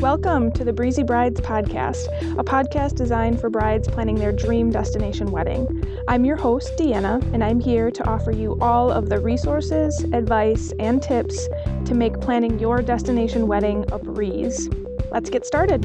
Welcome to the Breezy Brides podcast, a podcast designed for brides planning their dream destination wedding. I'm your host, Deanna, and I'm here to offer you all of the resources, advice, and tips to make planning your destination wedding a breeze. Let's get started.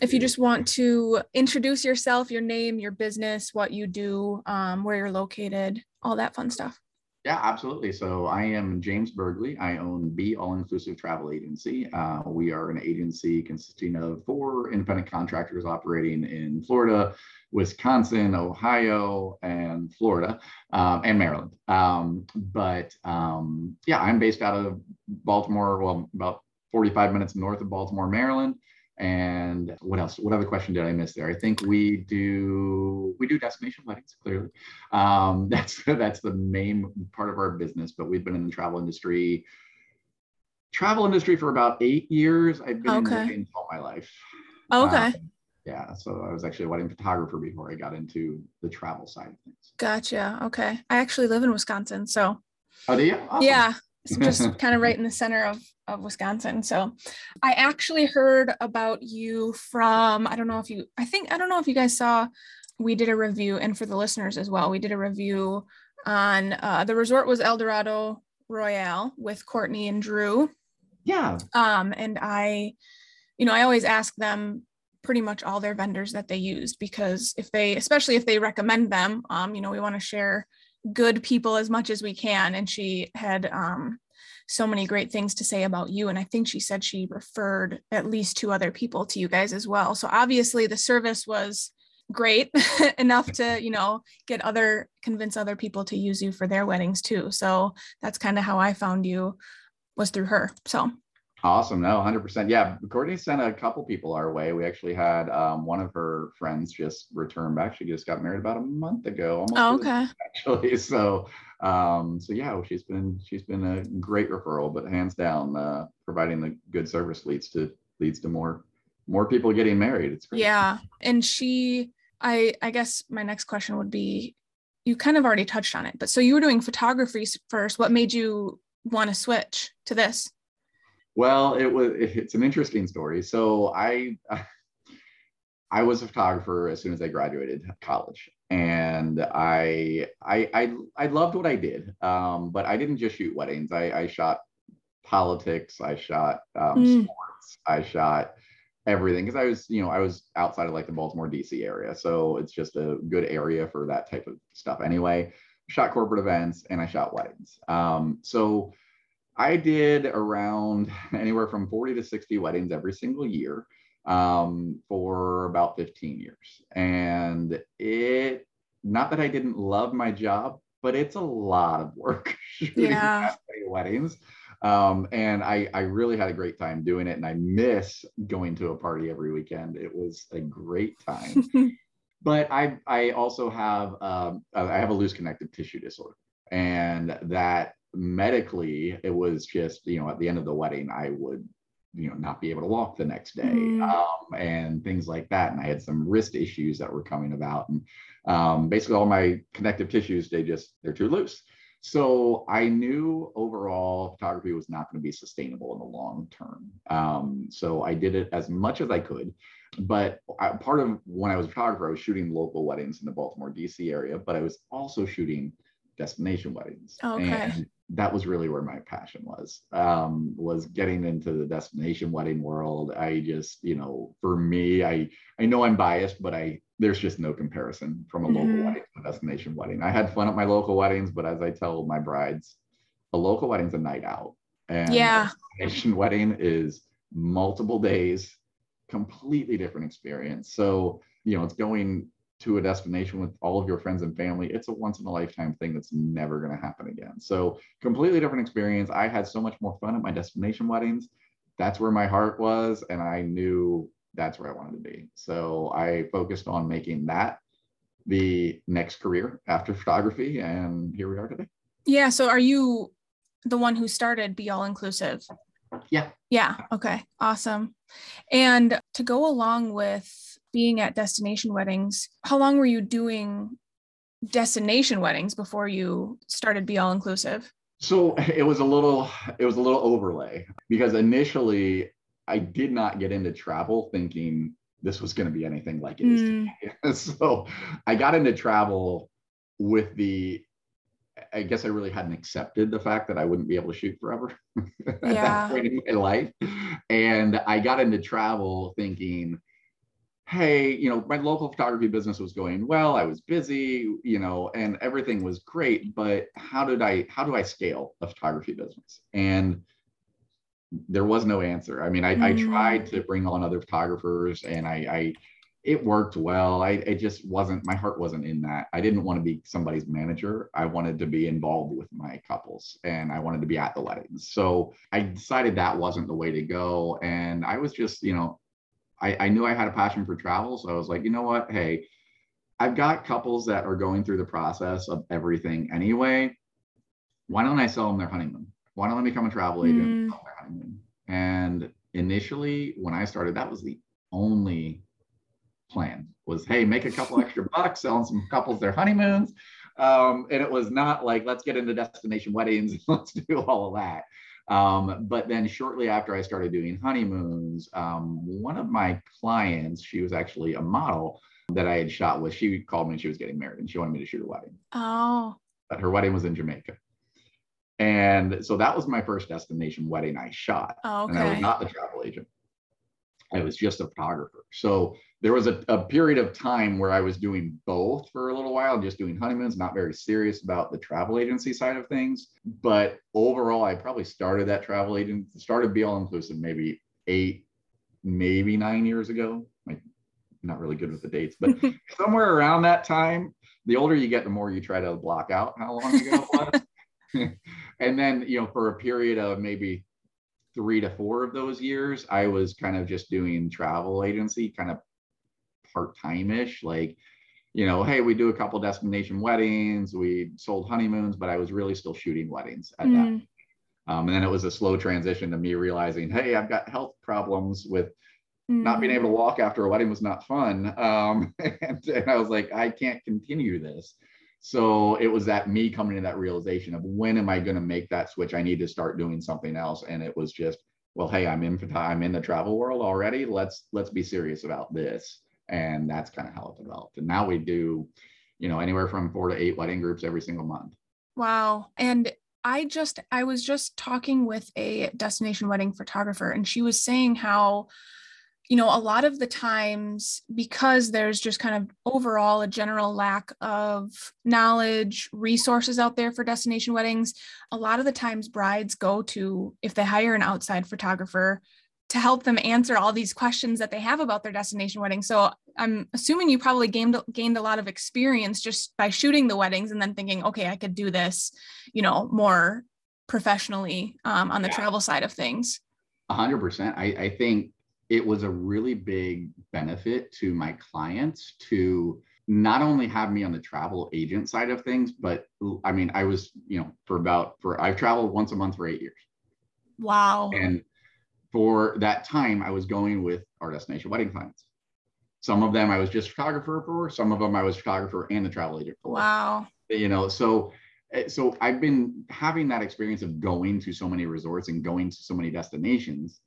If you just want to introduce yourself, your name, your business, what you do, um, where you're located, all that fun stuff. Yeah, absolutely. So I am James Burgley. I own Be All Inclusive Travel Agency. Uh, we are an agency consisting of four independent contractors operating in Florida, Wisconsin, Ohio, and Florida, um, and Maryland. Um, but um, yeah, I'm based out of Baltimore, well, about 45 minutes north of Baltimore, Maryland. And what else? What other question did I miss there? I think we do we do destination weddings. Clearly, um, that's that's the main part of our business. But we've been in the travel industry, travel industry for about eight years. I've been okay. in all my life. Oh, okay. Um, yeah, so I was actually a wedding photographer before I got into the travel side of things. Gotcha. Okay, I actually live in Wisconsin, so. Oh, do you? Awesome. Yeah, just kind of right in the center of of Wisconsin. So I actually heard about you from I don't know if you I think I don't know if you guys saw we did a review and for the listeners as well we did a review on uh, the resort was El Dorado Royale with Courtney and Drew. Yeah. Um and I you know I always ask them pretty much all their vendors that they used because if they especially if they recommend them um you know we want to share good people as much as we can. And she had um, so many great things to say about you. And I think she said she referred at least two other people to you guys as well. So obviously the service was great enough to, you know, get other, convince other people to use you for their weddings too. So that's kind of how I found you was through her. So Awesome. No, 100%. Yeah. Courtney sent a couple people our way. We actually had um, one of her friends just return back. She just got married about a month ago. oh, okay. Actually. So, um, so yeah, she's been, she's been a great referral, but hands down, uh, providing the good service leads to, leads to more, more people getting married. It's great. Yeah. And she, I, I guess my next question would be, you kind of already touched on it, but so you were doing photography first. What made you want to switch to this? Well, it was it's an interesting story. So I I was a photographer as soon as I graduated college, and I I I, I loved what I did, um, but I didn't just shoot weddings. I, I shot politics. I shot um, mm. sports. I shot everything because I was you know I was outside of like the Baltimore D.C. area, so it's just a good area for that type of stuff. Anyway, shot corporate events and I shot weddings. Um, so I did around anywhere from 40 to 60 weddings every single year um, for about 15 years. And it, not that I didn't love my job, but it's a lot of work shooting yeah. weddings. Um, and I, I really had a great time doing it. And I miss going to a party every weekend. It was a great time. but I, I also have, um, I have a loose connective tissue disorder. And that medically, it was just, you know, at the end of the wedding, I would, you know, not be able to walk the next day mm. um, and things like that. And I had some wrist issues that were coming about. And um, basically, all my connective tissues, they just, they're too loose. So I knew overall photography was not going to be sustainable in the long term. Um, so I did it as much as I could. But I, part of when I was a photographer, I was shooting local weddings in the Baltimore, DC area, but I was also shooting destination weddings. Okay. And that was really where my passion was um, was getting into the destination wedding world. I just you know for me i i know i'm biased but i there's just no comparison from a mm-hmm. local wedding to a destination wedding. I had fun at my local weddings but as i tell my brides a local wedding's a night out. And yeah. destination wedding is multiple days completely different experience. So you know it's going to a destination with all of your friends and family, it's a once in a lifetime thing that's never going to happen again. So, completely different experience. I had so much more fun at my destination weddings. That's where my heart was. And I knew that's where I wanted to be. So, I focused on making that the next career after photography. And here we are today. Yeah. So, are you the one who started Be All Inclusive? Yeah. Yeah. Okay. Awesome. And to go along with being at destination weddings, how long were you doing destination weddings before you started Be All Inclusive? So it was a little it was a little overlay because initially I did not get into travel thinking this was going to be anything like it is Mm, today. so I got into travel with the I guess I really hadn't accepted the fact that I wouldn't be able to shoot forever at Yeah. that point in my life. And I got into travel thinking, hey, you know, my local photography business was going well. I was busy, you know, and everything was great. But how did I, how do I scale a photography business? And there was no answer. I mean, I, I Mm. tried to bring on other photographers and I, I it worked well. I it just wasn't my heart wasn't in that. I didn't want to be somebody's manager. I wanted to be involved with my couples and I wanted to be at the weddings. So I decided that wasn't the way to go. And I was just, you know, I, I knew I had a passion for travel. So I was like, you know what? Hey, I've got couples that are going through the process of everything anyway. Why don't I sell them their honeymoon? Why don't I become a travel agent? and Mm. their honeymoon? And initially, when I started, that was the only plan was, hey, make a couple extra bucks selling some couples their honeymoons. Um, and it was not like, let's get into destination weddings, let's do all of that. Um, but then shortly after I started doing honeymoons, um, one of my clients, she was actually a model that I had shot with. She called me and she was getting married and she wanted me to shoot a wedding. oh, But her wedding was in Jamaica. And so that was my first destination wedding I shot. oh, And I was not the travel agent. I was just a photographer. So there was a, a period of time where I was doing both for a little while, just doing honeymoons, not very serious about the travel agency side of things. But overall, I probably started that travel agent, started Be All Inclusive maybe eight, maybe nine years ago. Like, not really good with the dates, but somewhere around that time. The older you get, the more you try to block out how long ago it was. and then, you know, for a period of maybe three to four of those years, I was kind of just doing travel agency, kind of part-time ish. Like, you know, hey, we do a couple destination weddings, we sold honeymoons, but I was really still shooting weddings at that. Mm, Um, and then it was a slow transition to me realizing, hey, I've got health problems with not being mm, able to walk after a wedding was not fun. Um, and, and I was like, I can't continue this. So it was that me coming to that realization of when am I going to make that switch? I need to start doing something else. And it was just, well, hey, I'm in I'm in the travel world already. Let's let's be serious about this. And that's kind of how it developed. And now we do, you know, anywhere from four to eight wedding groups every single month. Wow. And I just, I was just talking with a destination wedding photographer, and she was saying how, you know, a lot of the times, because there's just kind of overall a general lack of knowledge, resources out there for destination weddings, a lot of the times brides go to, if they hire an outside photographer, to help them answer all these questions that they have about their destination wedding. So I'm assuming you probably gained gained a lot of experience just by shooting the weddings and then thinking, okay, I could do this, you know, more professionally um, on the Yeah. travel side of things. A hundred percent. I, I think it was a really big benefit to my clients to not only have me on the travel agent side of things, but I mean, I was, you know, for about for I've traveled once a month for eight years. Wow. And for that time, I was going with our destination wedding clients. Some of them I was just photographer for, some of them I was photographer and the travel agent for Wow. you know so eh, so i've been having that experience of going to so many resorts and going to so many destinations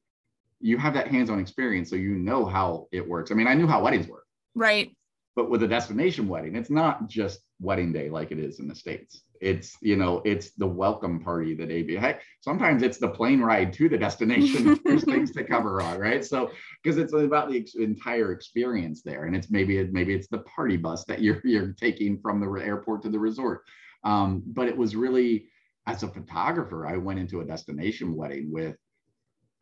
you have that hands-on experience so you know how it works i mean i knew how weddings work Right. but with a destination wedding it's not just wedding day like it is in the states it's you know it's the welcome party that day behind sometimes it's the plane ride to the destination. There's things to cover on right? So because it's about the entire experience there and it's maybe maybe it's the party bus that you're you're taking from the airport to the resort. Um, but it was really as a photographer i went into a destination wedding with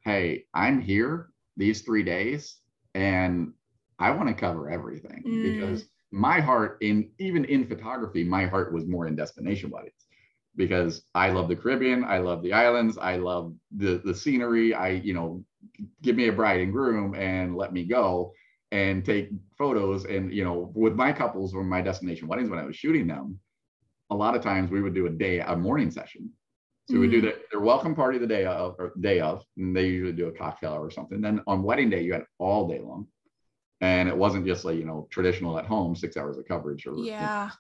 hey i'm here these three days and i want to cover everything Mm. because my heart in even in photography my heart was more in destination weddings because i love the caribbean i love the islands i love the the scenery. I you know give me a bride and groom and let me go and take photos. And you know with my couples or my destination weddings when i was shooting them a lot of times we would do a day a morning session. So we do Mm. the, their welcome party the day of or day of and they usually do a cocktail or something. Then on wedding day you had all day long and it wasn't just like you know traditional at home six hours of coverage or Yeah.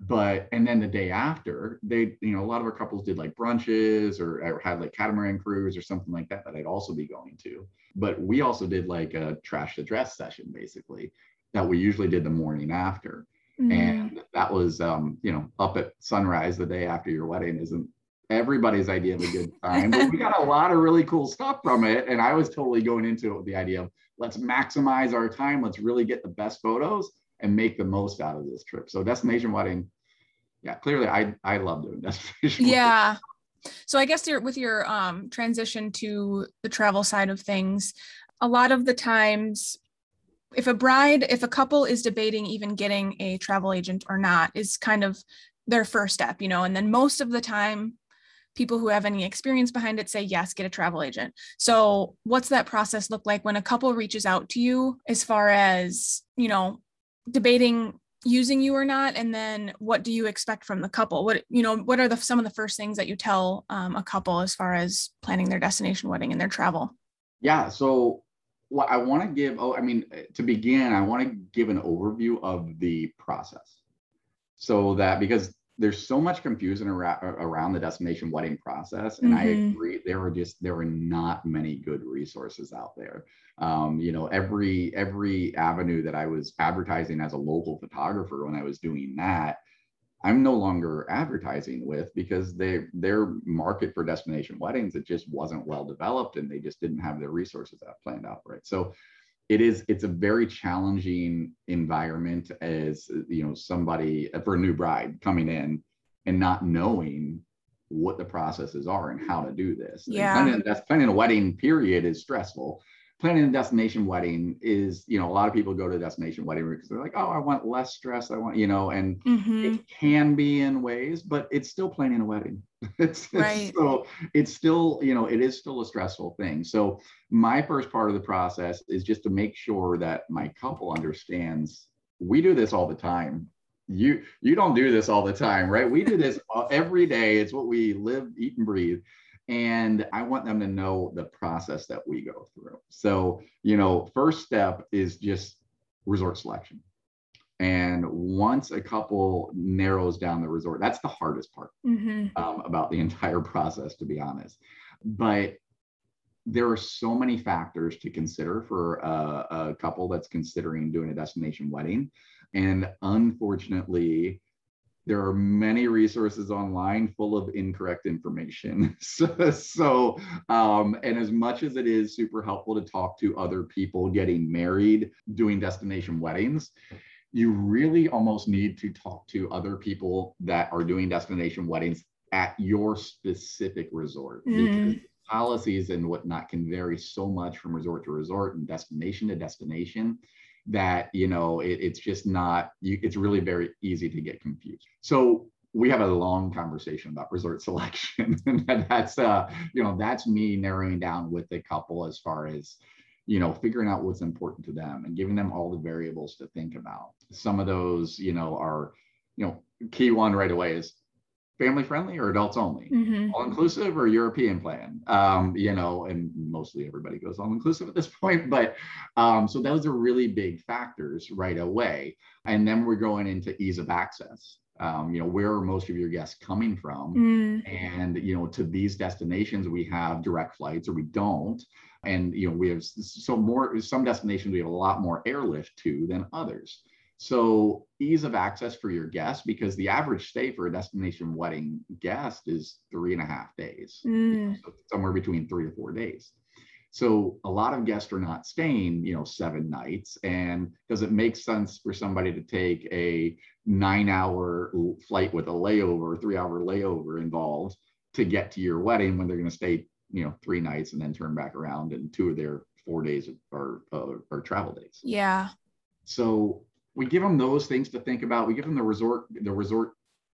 but and then the day after they you know a lot of our couples did like brunches or, or had like catamaran cruise or something like that that i'd also be going to but we also did like a trash the dress session basically that we usually did the morning after mm. and that was um you know up at sunrise the day after your wedding isn't everybody's idea of a good time but we got a lot of really cool stuff from it and i was totally going into it with the idea of let's maximize our time let's really get the best photos and make the most out of this trip. So destination wedding, yeah, clearly I I love doing destination. Yeah. Wedding. So I guess with your um, transition to the travel side of things, a lot of the times if a bride, if a couple is debating even getting a travel agent or not, is kind of their first step, you know, and then most of the time people who have any experience behind it say yes get a travel agent. So what's that process look like when a couple reaches out to you as far as you know debating using you or not? And then what do you expect from the couple? What you know what are the some of the first things that you tell um, a couple as far as planning their destination wedding and their travel? Yeah so what i want to give oh i mean to begin i want to give an overview of the process. So that because there's so much confusion around, around the destination wedding process and mm-hmm. i agree there are just there are not many good resources out there um, you know every every avenue that i was advertising as a local photographer when i was doing that i'm no longer advertising with because they their market for destination weddings it just wasn't well developed and they just didn't have their resources that planned out right so it is it's a very challenging environment as you know somebody for a new bride coming in and not knowing what the processes are and how to do this. Yeah. Planning, planning a wedding period is stressful planning a destination wedding is, you know, a lot of people go to a destination wedding because they're like, oh, I want less stress. I want, you know, and mm-hmm. it can be in ways, but it's still planning a wedding. it's, right. so it's still, you know, it is still a stressful thing. So my first part of the process is just to make sure that my couple understands we do this all the time you you don't do this all the time right we do this every day it's what we live eat and breathe and I want them to know the process that we go through. So, you know, first step is just resort selection. And once a couple narrows down the resort, that's the hardest part mm-hmm. um, about the entire process, to be honest. But there are so many factors to consider for a, a couple that's considering doing a destination wedding. And unfortunately, there are many resources online full of incorrect information. so, so um, and as much as it is super helpful to talk to other people getting married, doing destination weddings, you really almost need to talk to other people that are doing destination weddings at your specific resort mm. because policies and whatnot can vary so much from resort to resort and destination to destination that you know it, it's just not you, it's really very easy to get confused so we have a long conversation about resort selection and that's uh you know that's me narrowing down with the couple as far as you know figuring out what's important to them and giving them all the variables to think about. Some of those you know are you know key one right away is family friendly or adults only? Mm-hmm. all inclusive or european plan? Um, you know and mostly everybody goes all inclusive at this point but um, so those are really big factors right away. And then we're going into ease of access. Um, you know where are most of your guests coming from? Mm. and you know to these destinations we have direct flights or we don't and you know we have so more some destinations we have a lot more airlift to than others so ease of access for your guests because the average stay for a destination wedding guest is three and a half days, mm. so somewhere between three to four days. So a lot of guests are not staying, you know, seven nights. And does it make sense for somebody to take a nine-hour flight with a layover, three-hour layover involved to get to your wedding when they're going to stay, you know, three nights and then turn back around and two of their four days are, are, are travel days? Yeah. So we give them those things to think about. We give them the resort, the resort,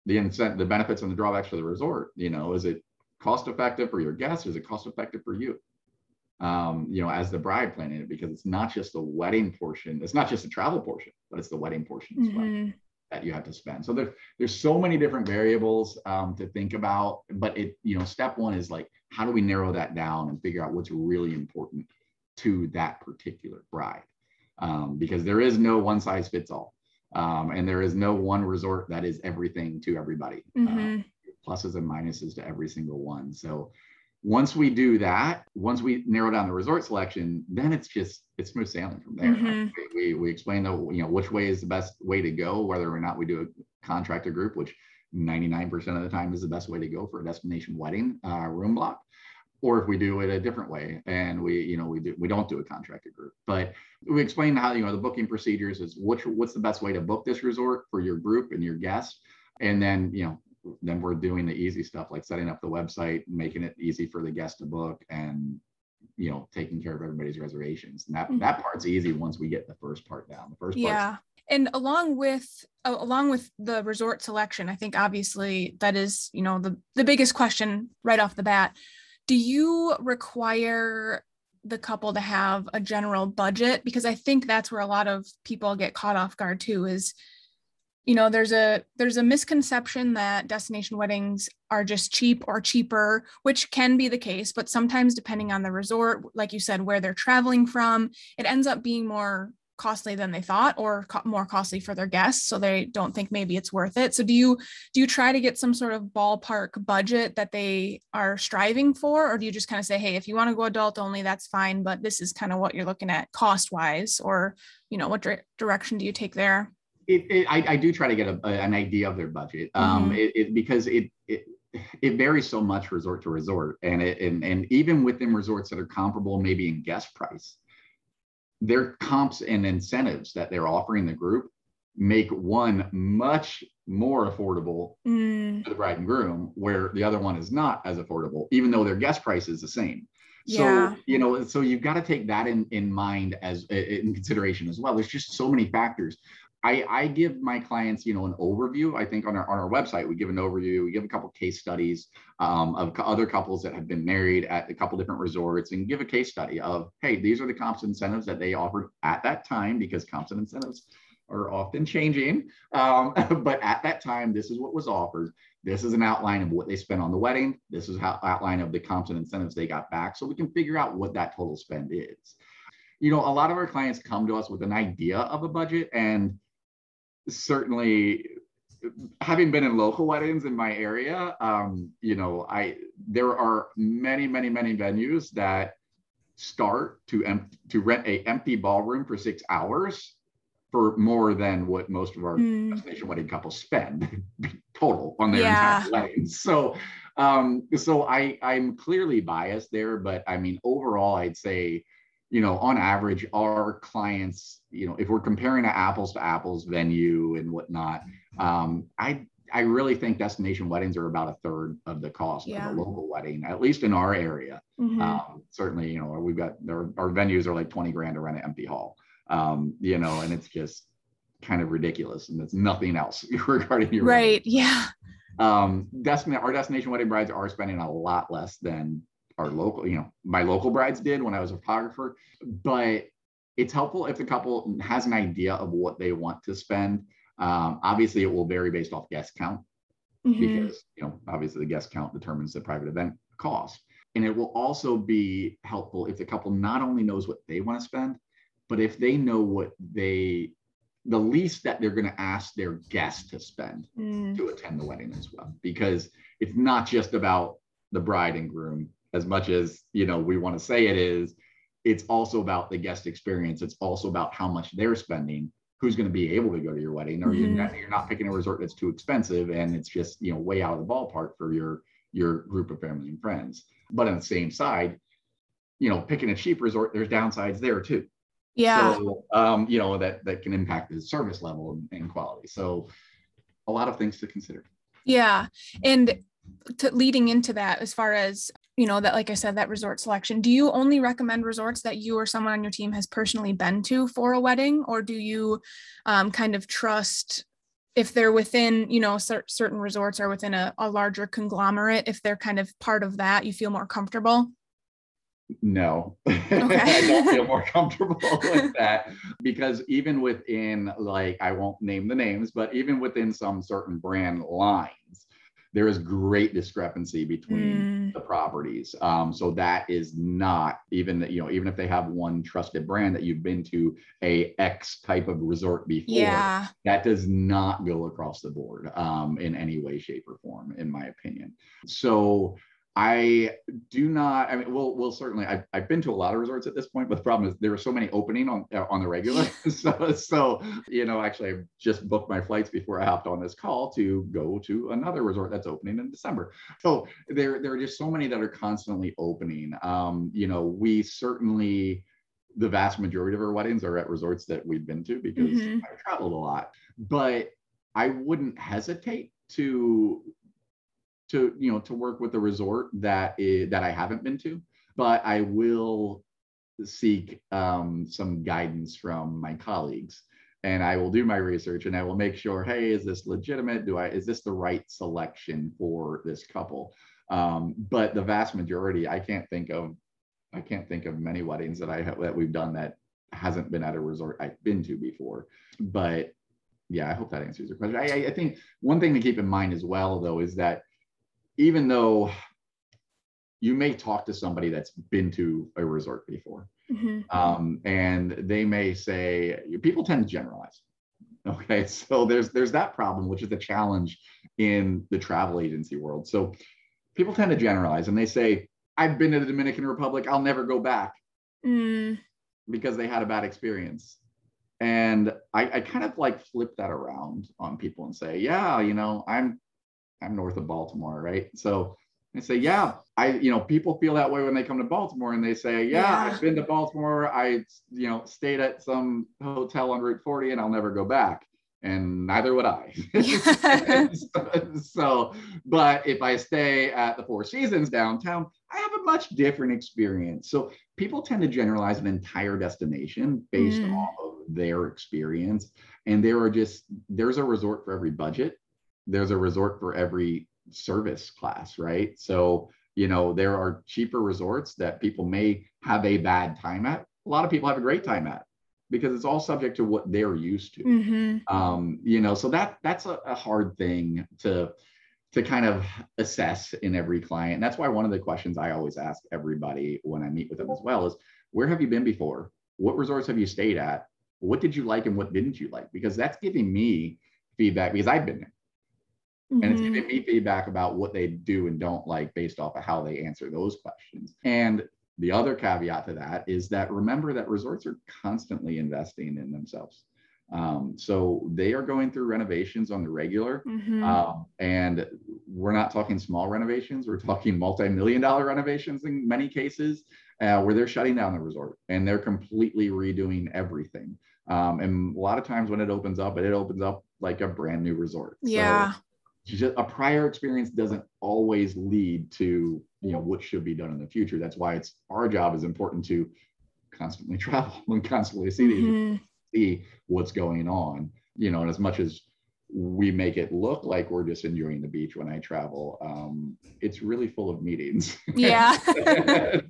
the incentive, the benefits and the drawbacks for the resort. You know, is it cost effective for your guests? Is it cost effective for you? Um, you know, as the bride planning it, because it's not just the wedding portion, it's not just the travel portion, but it's the wedding portion as mm-hmm. well that you have to spend. So there's there's so many different variables um, to think about. But it, you know, step one is like, how do we narrow that down and figure out what's really important to that particular bride? um, because there is no one size fits all. Um, and there is no one resort that is everything to everybody. Mm-hmm. Uh, pluses and minuses to every single one. So once we do that, once we narrow down the resort selection, then it's just it's smooth sailing from there. Mm-hmm. We, we explain the you know which way is the best way to go, whether or not we do a contracted group, which 99% of the time is the best way to go for a destination wedding uh, room block or if we do it a different way and we you know we do we don't do a contracted group. But we explain how you know the booking procedures is which what's the best way to book this resort for your group and your guests? And then you know then we're doing the easy stuff like setting up the website making it easy for the guest to book and you know taking care of everybody's reservations. And that mm-hmm. that part's easy once we get the first part down. The first part yeah and along with uh, along with the resort selection i think obviously that is you know the the biggest question right off the bat. Do you require the couple to have a general budget? Because i think that's where a lot of people get caught off guard too is you know there's a there's a misconception that destination weddings are just cheap or cheaper which can be the case but sometimes depending on the resort like you said where they're traveling from it ends up being more costly than they thought or co- more costly for their guests so they don't think maybe it's worth it. So do you do you try to get some sort of ballpark budget that they are striving for or do you just kind of say hey if you want to go adult only that's fine but this is kind of what you're looking at cost wise or you know what dire- direction do you take there? It, it, I, I, do try to get a, an idea of their budget. Um, mm-hmm. it, because it, it it varies so much resort to resort and it and, and even within resorts that are comparable maybe in guest price their comps and incentives that they're offering the group make one much more affordable mm. to the bride and groom, where the other one is not as affordable, even though their guest price is the same. Yeah. So, you know, so you've got to take that in, in mind as in consideration as well. There's just so many factors. I, I give my clients, you know, an overview. I think on our on our website we give an overview. We give a couple case studies um, of other couples that have been married at a couple different resorts, and give a case study of, hey, these are the comps and incentives that they offered at that time because comps and incentives are often changing. Um, but at that time, this is what was offered. This is an outline of what they spent on the wedding. This is how outline of the comps and incentives they got back, so we can figure out what that total spend is. You know, a lot of our clients come to us with an idea of a budget and certainly having been in local weddings in my area, um, you know, I there are many, many, many venues that start to em- to rent a empty ballroom for six hours for more than what most of our mm. destination wedding couples spend total on their yeah. entire weddings. So, um, so I I'm clearly biased there, but I mean overall, I'd say you know, on average, our clients, you know, if we're comparing to apples to apples venue and whatnot, um, I I really think destination weddings are about a third of the cost yeah. of a local wedding, at least in our area. Mm-hmm. Um, certainly, you know, we've got our, our venues are like 20 grand to rent an empty hall, um, you know, and it's just kind of ridiculous. And it's nothing else regarding your right. Wedding. Yeah. Um, destin- our destination wedding brides are spending a lot less than our local, you know, my local brides did when I was a photographer. But it's helpful if the couple has an idea of what they want to spend. Um, obviously, it will vary based off guest count mm-hmm. because you know obviously the guest count determines the private event cost. And it will also be helpful if the couple not only knows what they want to spend, but if they know what they the least that they're going to ask their guests to spend mm. to attend the wedding as well because it's not just about the bride and groom as much as you know we want to say it is it's also about the guest experience. It's also about how much they're spending. Who's going to be able to go to your wedding? Or mm-hmm. you're, not, you're not picking a resort that's too expensive and it's just you know way out of the ballpark for your your group of family and friends. But on the same side you know picking a cheap resort there's downsides there too. Yeah. So um you know that that can impact the service level and, and quality. So a lot of things to consider. Yeah. And to leading into that as far as you know that like i said that resort selection. Do you only recommend resorts that you or someone on your team has personally been to for a wedding? Or do you um, kind of trust if they're within you know cer- certain resorts are within a, a larger conglomerate if they're kind of part of that you feel more comfortable? No. Okay. i don't feel more comfortable with that. Because even within like i won't name the names but even within some certain brand lines there is great discrepancy between Mm. the properties. Um, so that is not even that, you know, even if they have one trusted brand that you've been to a X type of resort before, Yeah. that does not go across the board um, in any way, shape, or form, in my opinion. So I do not. I mean, we'll we'll certainly. I've, I've been to a lot of resorts at this point, but the problem is there are so many opening on uh, on the regular. so so you know, actually, I just booked my flights before I hopped on this call to go to another resort that's opening in December. So there there are just so many that are constantly opening. Um, you know, we certainly the vast majority of our weddings are at resorts that we've been to because Mhm. I've traveled a lot. But I wouldn't hesitate to to you know to work with a resort that is that I haven't been to, but I will seek um, some guidance from my colleagues and I will do my research and I will make sure, hey, is this legitimate? Do I is this the right selection for this couple? Um, but the vast majority, I can't think of, I can't think of many weddings that I have that we've done that hasn't been at a resort I've been to before. But yeah, I hope that answers your question. I, I- I think one thing to keep in mind as well, though, is that even though you may talk to somebody that's been to a resort before, Mhm. um, and they may say people tend to generalize. Okay, so there's there's that problem, which is the challenge in the travel agency world. So people tend to generalize, and they say, "I've been to the Dominican Republic. I'll never go back." Mm. because they had a bad experience. And I, I kind of like flip that around on people and say, yeah, you know, I'm I'm north of Baltimore, right? So I say, yeah, I, you know, people feel that way when they come to Baltimore and they say, yeah, Yeah. I've been to Baltimore. I, you know, stayed at some hotel on Route 40 and I'll never go back. And neither would I. Yeah. so, so, but if I stay at the Four Seasons downtown, I have a much different experience. So people tend to generalize an entire destination based Mm. off of their experience. And there are just, there's a resort for every budget, there's a resort for every service class, right? So, you know, there are cheaper resorts that people may have a bad time at. A lot of people have a great time at because it's all subject to what they're used to Mhm. um, you know so that that's a, a hard thing to to kind of assess in every client and that's why one of the questions i always ask everybody when i meet with them as well is where have you been before what resorts have you stayed at what did you like and what didn't you like because that's giving me feedback because i've been there and it's Mhm. giving me feedback about what they do and don't like based off of how they answer those questions and the other caveat to that is that remember that resorts are constantly investing in themselves um, so they are going through renovations on the regular Mhm. um, and we're not talking small renovations we're talking multi-million dollar renovations in many cases uh, where they're shutting down the resort and they're completely redoing everything um, and a lot of times when it opens up it opens up like a brand new resort So yeah. Just a prior experience doesn't always lead to you know what should be done in the future that's why it's our job is important to constantly travel and constantly see Mhm. see what's going on you know and as much as we make it look like we're just enjoying the beach when i travel um, it's really full of meetings Yeah.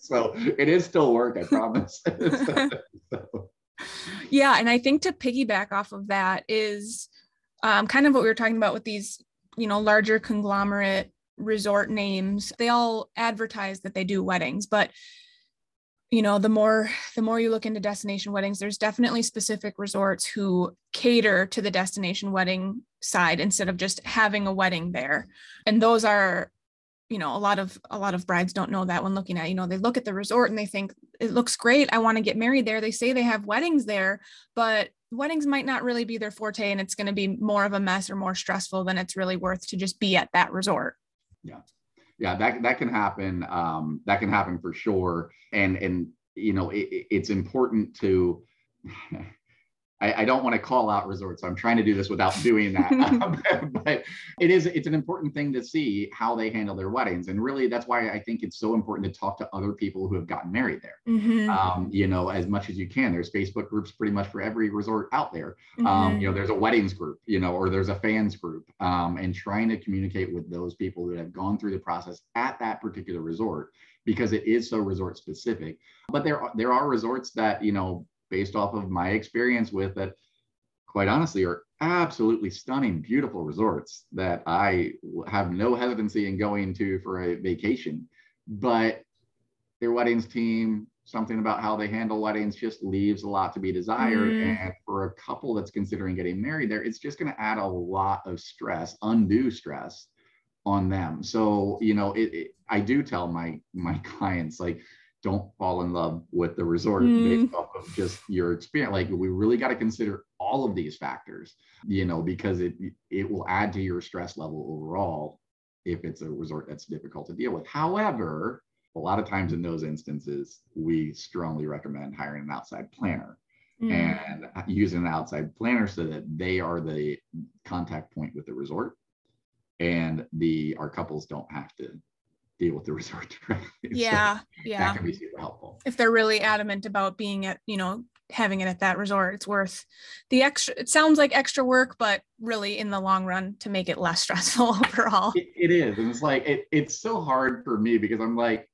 so it is still work i promise So, Yeah, and I think to piggyback off of that is um, kind of what we were talking about with these, you know, larger conglomerate resort names. They all advertise that they do weddings, but you know, the more the more you look into destination weddings, there's definitely specific resorts who cater to the destination wedding side instead of just having a wedding there. And those are you know a lot of a lot of brides don't know that when looking at you know they look at the resort and they think it looks great i want to get married there they say they have weddings there but weddings might not really be their forte and it's going to be more of a mess or more stressful than it's really worth to just be at that resort. Yeah. Yeah, that that can happen um that can happen for sure. And and you know it, it- it's important to I, I don't want to call out resorts so i'm trying to do this without doing that. Um, but it is it's an important thing to see how they handle their weddings and really that's why i think it's so important to talk to other people who have gotten married there. Mhm, um, you know as much as you can. There's facebook groups pretty much for every resort out there. Um, mhm. you know there's a weddings group you know or there's a fans group um, and trying to communicate with those people that have gone through the process at that particular resort because it is so resort specific. But there are there are resorts that you know based off of my experience with that quite honestly, are absolutely stunning, beautiful resorts that I have no hesitancy in going to for a vacation. But their weddings team, something about how they handle weddings just leaves a lot to be desired. Mm. And for a couple that's considering getting married there, it's just going to add a lot of stress, undue stress on them. So, you know, it, it, I do tell my my clients like don't fall in love with the resort mm. based off of just your experience. Like we really got to consider all of these factors, you know, because it it will add to your stress level overall if it's a resort that's difficult to deal with. However, a lot of times in those instances, we strongly recommend hiring an outside planner mm. and using an outside planner so that they are the contact point with the resort and the our couples don't have to deal with the resort directly. Yeah, so yeah. That can be super helpful. If they're really adamant about being at, you know, having it at that resort, it's worth the extra. It sounds like extra work, but really in the long run to make it less stressful overall. it, it is, and it's like it, it's so hard for me because I'm like,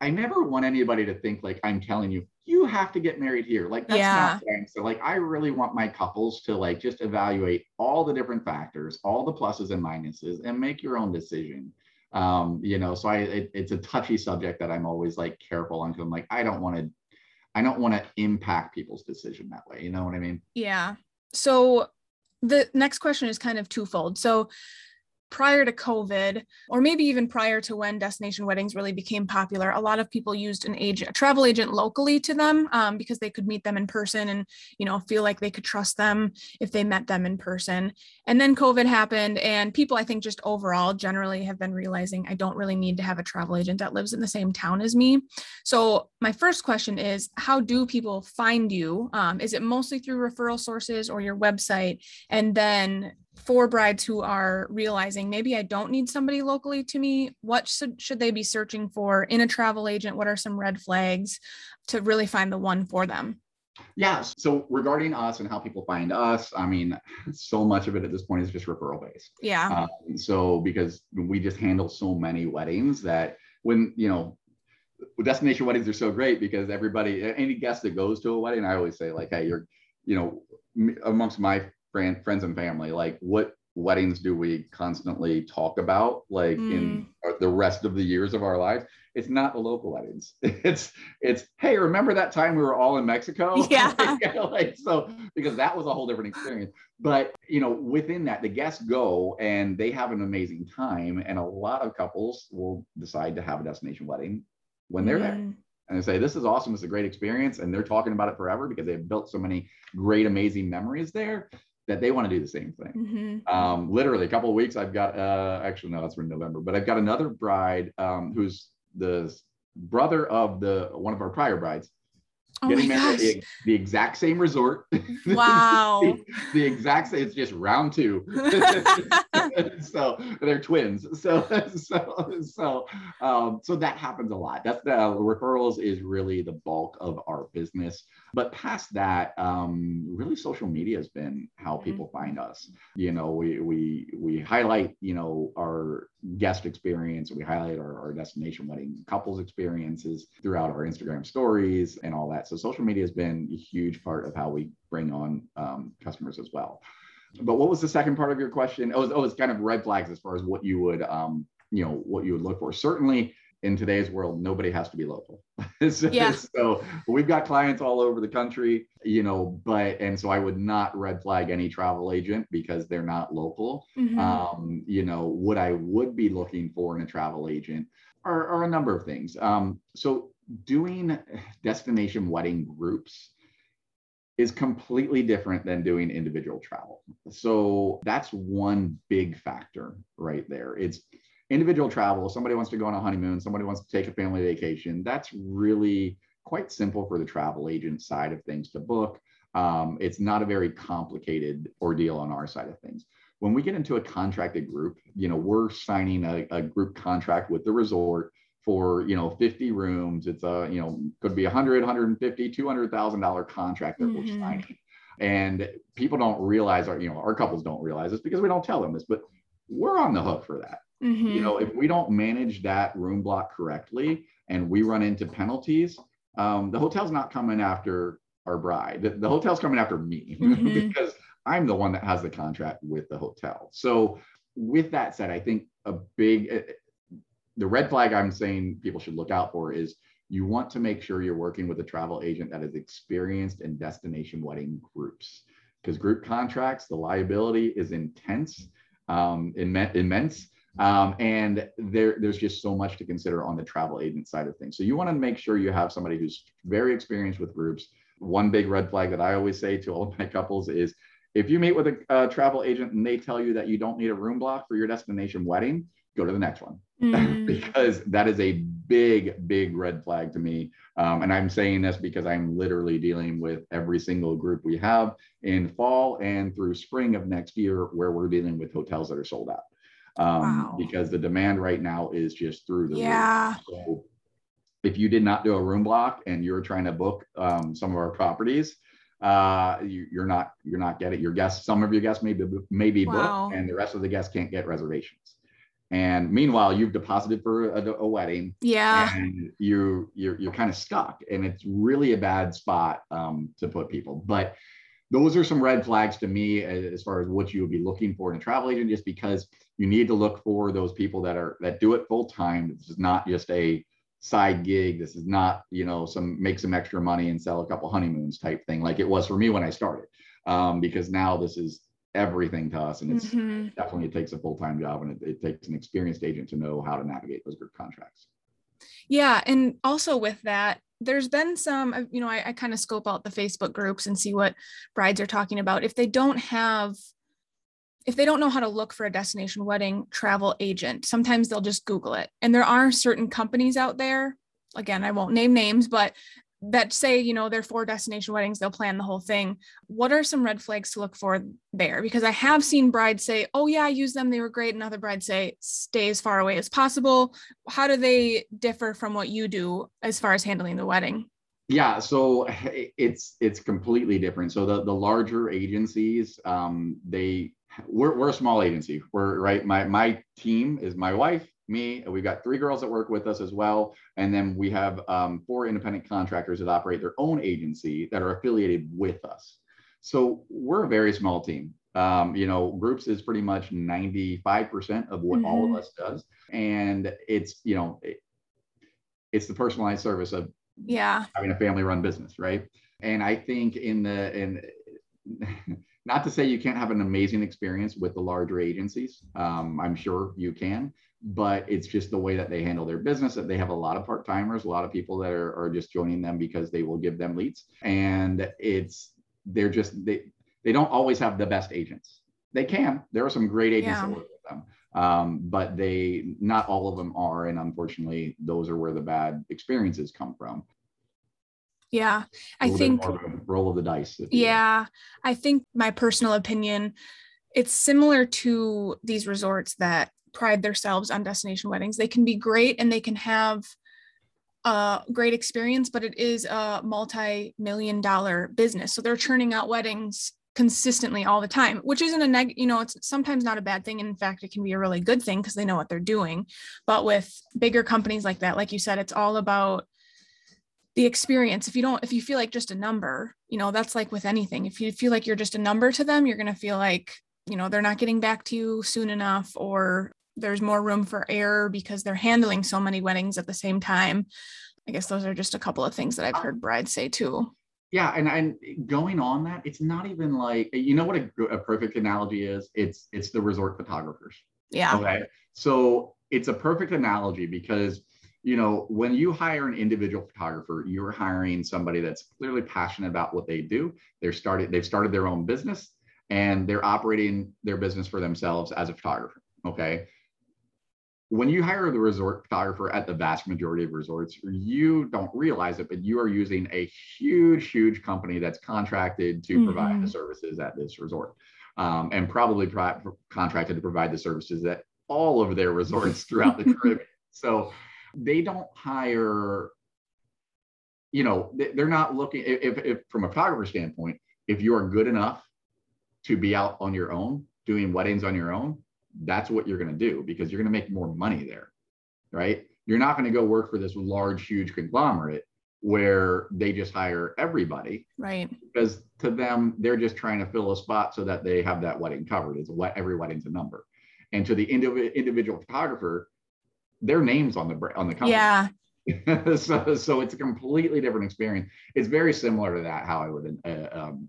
I never want anybody to think like I'm telling you you have to get married here. Like that's yeah. not saying. So like I really want my couples to like just evaluate all the different factors, all the pluses and minuses, and make your own decision. Um, you know, so I it, it's a touchy subject that I'm always like careful on because I'm like I don't want to, I don't want to impact people's decision that way. You know what I mean? Yeah. So the next question is kind of twofold. So prior to COVID, or maybe even prior to when destination weddings really became popular, a lot of people used an agent, a travel agent locally to them um, because they could meet them in person and, you know, feel like they could trust them if they met them in person. And then COVID happened, and people, I think, just overall generally have been realizing I don't really need to have a travel agent that lives in the same town as me. So, my first question is How do people find you? Um, is it mostly through referral sources or your website? And then for brides who are realizing maybe I don't need somebody locally to me, what should, should they be searching for in a travel agent? What are some red flags to really find the one for them? Yeah. So regarding us and how people find us, I mean, so much of it at this point is just referral based. Yeah. Um, so because we just handle so many weddings that when, you know, destination weddings are so great because everybody, any guest that goes to a wedding, I always say like, hey, you're, you know, amongst my friend, friends and family, like what weddings do we constantly talk about like mm. in the rest of the years of our lives? It's not the local weddings. It's it's hey remember that time we were all in mexico? Yeah. Like so because that was a whole different experience. But you know within that the guests go and they have an amazing time and a lot of couples will decide to have a destination wedding when they're mm. there and they say this is awesome. It's a great experience and they're talking about it forever because they've built so many great amazing memories there that they want to do the same thing. Mm-hmm. Um, literally, a couple of weeks, I've got uh, actually no, that's from November, but I've got another bride um, who's the brother of the one of our prior brides. Oh getting married the, the, exact same resort. Wow. the, the, exact same, it's just round two. so they're twins. So so so um, so that happens a lot. That's the uh, referrals is really the bulk of our business. But past that, um, really social media has been how mm-hmm. people find us. You know, we we we highlight, you know, our guest experience, we highlight our, our destination wedding couples experiences throughout our Instagram stories and all that. So social media has been a huge part of how we bring on um, customers as well. But what was the second part of your question? Oh, oh, it's kind of red flags as far as what you would, um, you know, what you would look for. Certainly, in today's world, nobody has to be local. so, yeah. so we've got clients all over the country, you know, but and so I would not red flag any travel agent because they're not local. Mm-hmm. Um, you know, what I would be looking for in a travel agent are, are a number of things. Um, so doing destination wedding groups is completely different than doing individual travel. So that's one big factor right there. It's individual travel, somebody wants to go on a honeymoon, somebody wants to take a family vacation, that's really quite simple for the travel agent side of things to book. Um, it's not a very complicated ordeal on our side of things. When we get into a contracted group, you know, we're signing a, a group contract with the resort for, you know, 50 rooms. It's a, you know, could be 100, 150, $200,000 contract that mm-hmm. we're signing. And people don't realize, our, you know, our couples don't realize this because we don't tell them this, but we're on the hook for that. Mm-hmm. You know, if we don't manage that room block correctly and we run into penalties, um, the hotel's not coming after our bride. The, the hotel's coming after me mm-hmm. because I'm the one that has the contract with the hotel. So with that said, I think a big eh, the red flag I'm saying people should look out for is you want to make sure you're working with a travel agent that is experienced in destination wedding groups because group contracts, the liability is intense, um, immense. Um, and there, there's just so much to consider on the travel agent side of things. So you want to make sure you have somebody who's very experienced with groups. One big red flag that I always say to all of my couples is if you meet with a, a travel agent and they tell you that you don't need a room block for your destination wedding, go to the next one mm. because that is a big, big red flag to me. Um, and I'm saying this because I'm literally dealing with every single group we have in fall and through spring of next year where we're dealing with hotels that are sold out. Um, wow. Because the demand right now is just through the yeah. roof. So if you did not do a room block and you're trying to book um, some of our properties, uh, you, are not you're not getting your guests. Some of your guests may be may be wow. booked, and the rest of the guests can't get reservations. And meanwhile, you've deposited for a, a wedding. Yeah. And you you're you're kind of stuck, and it's really a bad spot um, to put people. But those are some red flags to me as far as what you would be looking for in a travel agent, just because you need to look for those people that are that do it full time. This is not just a side gig. This is not you know some make some extra money and sell a couple honeymoons type thing like it was for me when I started. Um, because now this is everything to us. And it's mm-hmm. definitely it takes a full time job and it, it takes an experienced agent to know how to navigate those group contracts. Yeah. And also with that, there's been some, uh, you know, I, I kind of scope out the Facebook groups and see what brides are talking about. If they don't have, if they don't know how to look for a destination wedding travel agent, sometimes they'll just Google it. And there are certain companies out there, again, I won't name names, but that say you know they're for destination weddings they'll plan the whole thing. What are some red flags to look for there? Because i have seen brides say oh yeah i use them they were great and other brides say stay as far away as possible. How do they differ from what you do as far as handling the wedding? Yeah so it's it's completely different. So the the larger agencies um they we're, we're a small agency. We're right my my team is my wife me. We've got three girls that work with us as well. And then we have um, four independent contractors that operate their own agency that are affiliated with us. So we're a very small team. Um, you know, groups is pretty much 95% of what mm-hmm. all of mm-hmm. us does. And it's, you know, it, it's the personalized service of yeah having a family run business, right? And I think in the, in, not to say you can't have an amazing experience with the larger agencies. Um, I'm sure you can, but it's just the way that they handle their business that they have a lot of part-timers a lot of people that are, are just joining them because they will give them leads. And it's they're just they they don't always have the best agents. They can. There are some great agents yeah. that work with them. Um, but they not all of them are and unfortunately those are where the bad experiences come from. Yeah. I think roll of the dice yeah. I think my personal opinion it's similar to these resorts that pride themselves on destination weddings. They can be great and they can have a great experience, but it is a multi-million dollar business. So they're churning out weddings consistently all the time, which isn't a neg, you know, it's sometimes not a bad thing. In fact, it can be a really good thing because they know what they're doing. But with bigger companies like that, like you said, it's all about the experience. If you don't, if you feel like just a number, you know, that's like with anything. If you feel like you're just a number to them, you're going to feel like, you know, they're not getting back to you soon enough or there's more room for error because they're handling so many weddings at the same time. I guess those are just a couple of things that I've heard brides say too. Yeah, and and going on that, it's not even like you know what a, a perfect analogy is. It's it's the resort photographers. Yeah. Okay. So it's a perfect analogy because you know when you hire an individual photographer, you're hiring somebody that's clearly passionate about what they do. They're started they've started their own business and they're operating their business for themselves as a photographer. Okay when you hire the resort photographer at the vast majority of resorts, you don't realize it, but you are using a huge, huge company that's contracted to mm-hmm. provide the services at this resort um, and probably pro- contracted to provide the services at all of their resorts throughout the Caribbean. So they don't hire, you know, they're not looking, if, if from a photographer standpoint, if you are good enough to be out on your own, doing weddings on your own, that's what you're going to do because you're going to make more money there, right? You're not going to go work for this large, huge conglomerate where they just hire everybody. Right. Because to them, they're just trying to fill a spot so that they have that wedding covered. It's what every wedding's a number. And to the indiv- individual photographer, their names on the on the company. Yeah. so, so it's a completely different experience. It's very similar to that, how I would uh, um,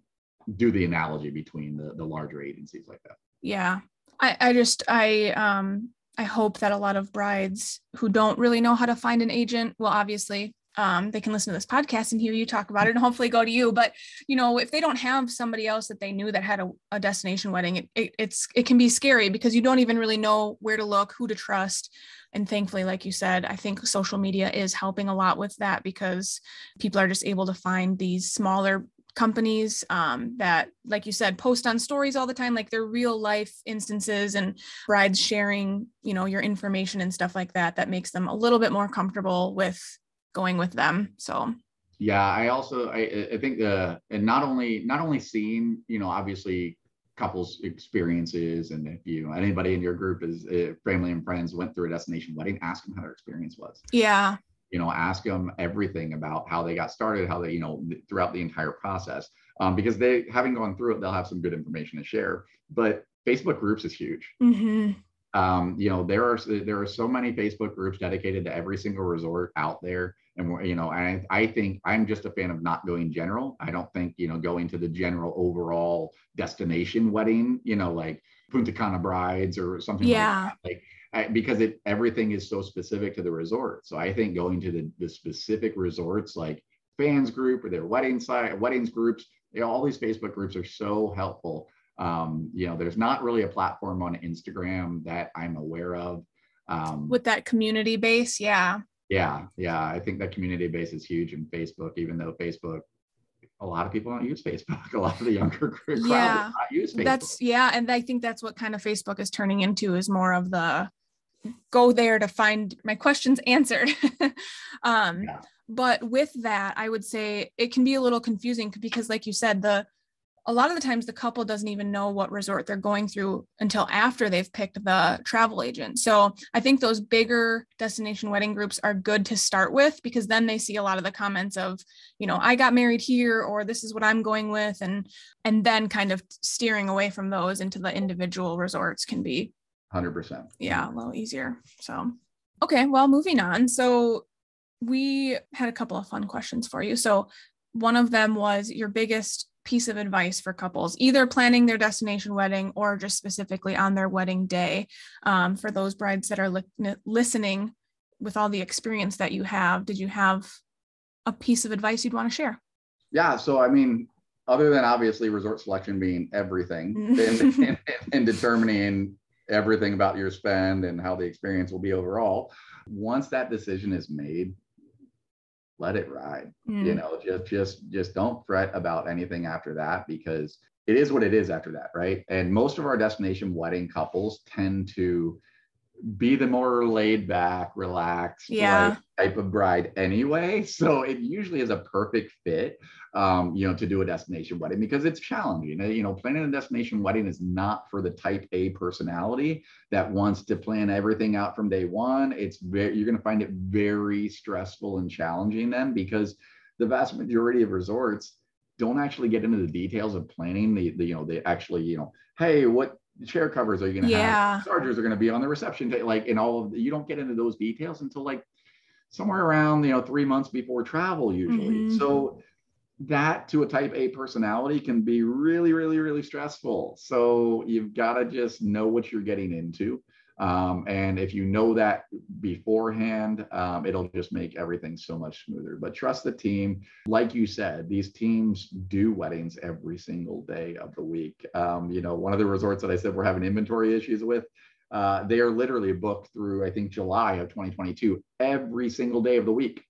do the analogy between the, the larger agencies like that. Yeah. I, I just, I, um, I hope that a lot of brides who don't really know how to find an agent, well, obviously, um, they can listen to this podcast and hear you talk about it and hopefully go to you. But you know, if they don't have somebody else that they knew that had a, a destination wedding, it, it, it's it can be scary because you don't even really know where to look, who to trust. And thankfully, like you said, I think social media is helping a lot with that because people are just able to find these smaller companies um, that, like you said, post on stories all the time, like they're real life instances and brides sharing, you know, your information and stuff like that, that makes them a little bit more comfortable with going with them. So yeah, I also I, I think the and not only not only seeing you know obviously couples experiences and if you anybody in your group is uh, family and friends went through a destination wedding ask them how their experience was yeah you know ask them everything about how they got started how they you know throughout the entire process um, because they having gone through it they'll have some good information to share. But facebook groups is huge. Mm-hmm. Um, you know there are there are so many facebook groups dedicated to every single resort out there. And you know I, I think i'm just a fan of not going general. I don't think you know going to the general overall destination wedding you know like punta cana brides or something yeah. like, like because it everything is so specific to the resort so i think going to the, the specific resorts like fans group or their wedding site weddings groups you know, all these facebook groups are so helpful um, you know, there's not really a platform on Instagram that I'm aware of. Um, With that community base, yeah. Yeah, yeah. I think that community base is huge in Facebook, even though Facebook, a lot of people don't use Facebook. A lot of the younger crowd yeah. use Facebook. That's yeah, and I think that's what kind of Facebook is turning into is more of the go there to find my questions answered. um, yeah. But with that, I would say it can be a little confusing because, like you said, the a lot of the times the couple doesn't even know what resort they're going through until after they've picked the travel agent. So I think those bigger destination wedding groups are good to start with because then they see a lot of the comments of, you know, I got married here or this is what I'm going with and and then kind of steering away from those into the individual resorts can be 100%. Yeah, a little easier. So okay, well moving on. So we had a couple of fun questions for you. So one of them was your biggest piece of advice for couples, either planning their destination wedding or just specifically on their wedding day. Um, for those brides that are li- listening with all the experience that you have, did you have a piece of advice you'd want to share? Yeah. So, I mean, other than obviously resort selection being everything and, and determining everything about your spend and how the experience will be overall, once that decision is made, let it ride mm. you know just just just don't fret about anything after that because it is what it is after that right and most of our destination wedding couples tend to be the more laid back, relaxed yeah. like, type of bride anyway. So it usually is a perfect fit, um, you know, to do a destination wedding because it's challenging. You know, planning a destination wedding is not for the type A personality that wants to plan everything out from day one. It's very, you're going to find it very stressful and challenging then because the vast majority of resorts don't actually get into the details of planning the, the you know, they actually, you know, hey, what chair covers are you going to yeah. have? Chargers are going to be on the reception table, like in all of the, you don't get into those details until like somewhere around you know three months before travel usually. Mm-hmm. So that to a type A personality can be really, really, really stressful. So you've got to just know what you're getting into. Um, and if you know that beforehand, um, it'll just make everything so much smoother. But trust the team. Like you said, these teams do weddings every single day of the week. Um, you know, one of the resorts that I said we're having inventory issues with, uh, they are literally booked through, I think, July of 2022, every single day of the week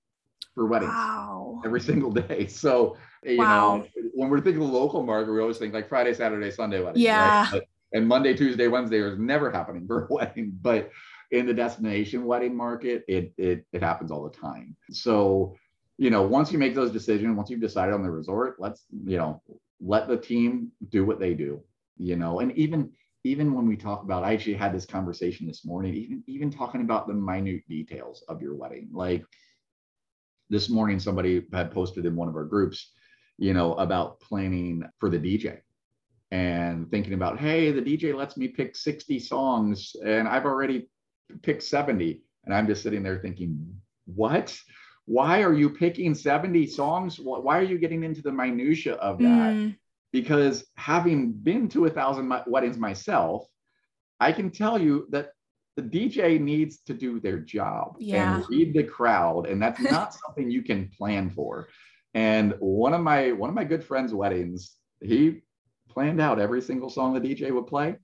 for weddings. Wow. Every single day. So, you wow. know, when we're thinking of the local market, we always think like Friday, Saturday, Sunday weddings. Yeah. Right? And Monday, Tuesday, Wednesday is never happening for a wedding, but in the destination wedding market, it it it happens all the time. So, you know, once you make those decisions, once you've decided on the resort, let's you know let the team do what they do. You know, and even even when we talk about, I actually had this conversation this morning. Even even talking about the minute details of your wedding, like this morning somebody had posted in one of our groups, you know, about planning for the DJ and thinking about, hey, the DJ lets me pick 60 songs and I've already picked 70. And I'm just sitting there thinking, what? Why are you picking 70 songs? Why are you getting into the minutia of that? Mm. Because having been to a thousand weddings myself, I can tell you that the DJ needs to do their job yeah. and read the crowd, and that's not something you can plan for. And one of my one of my good friends' weddings, he planned out every single song the DJ would play,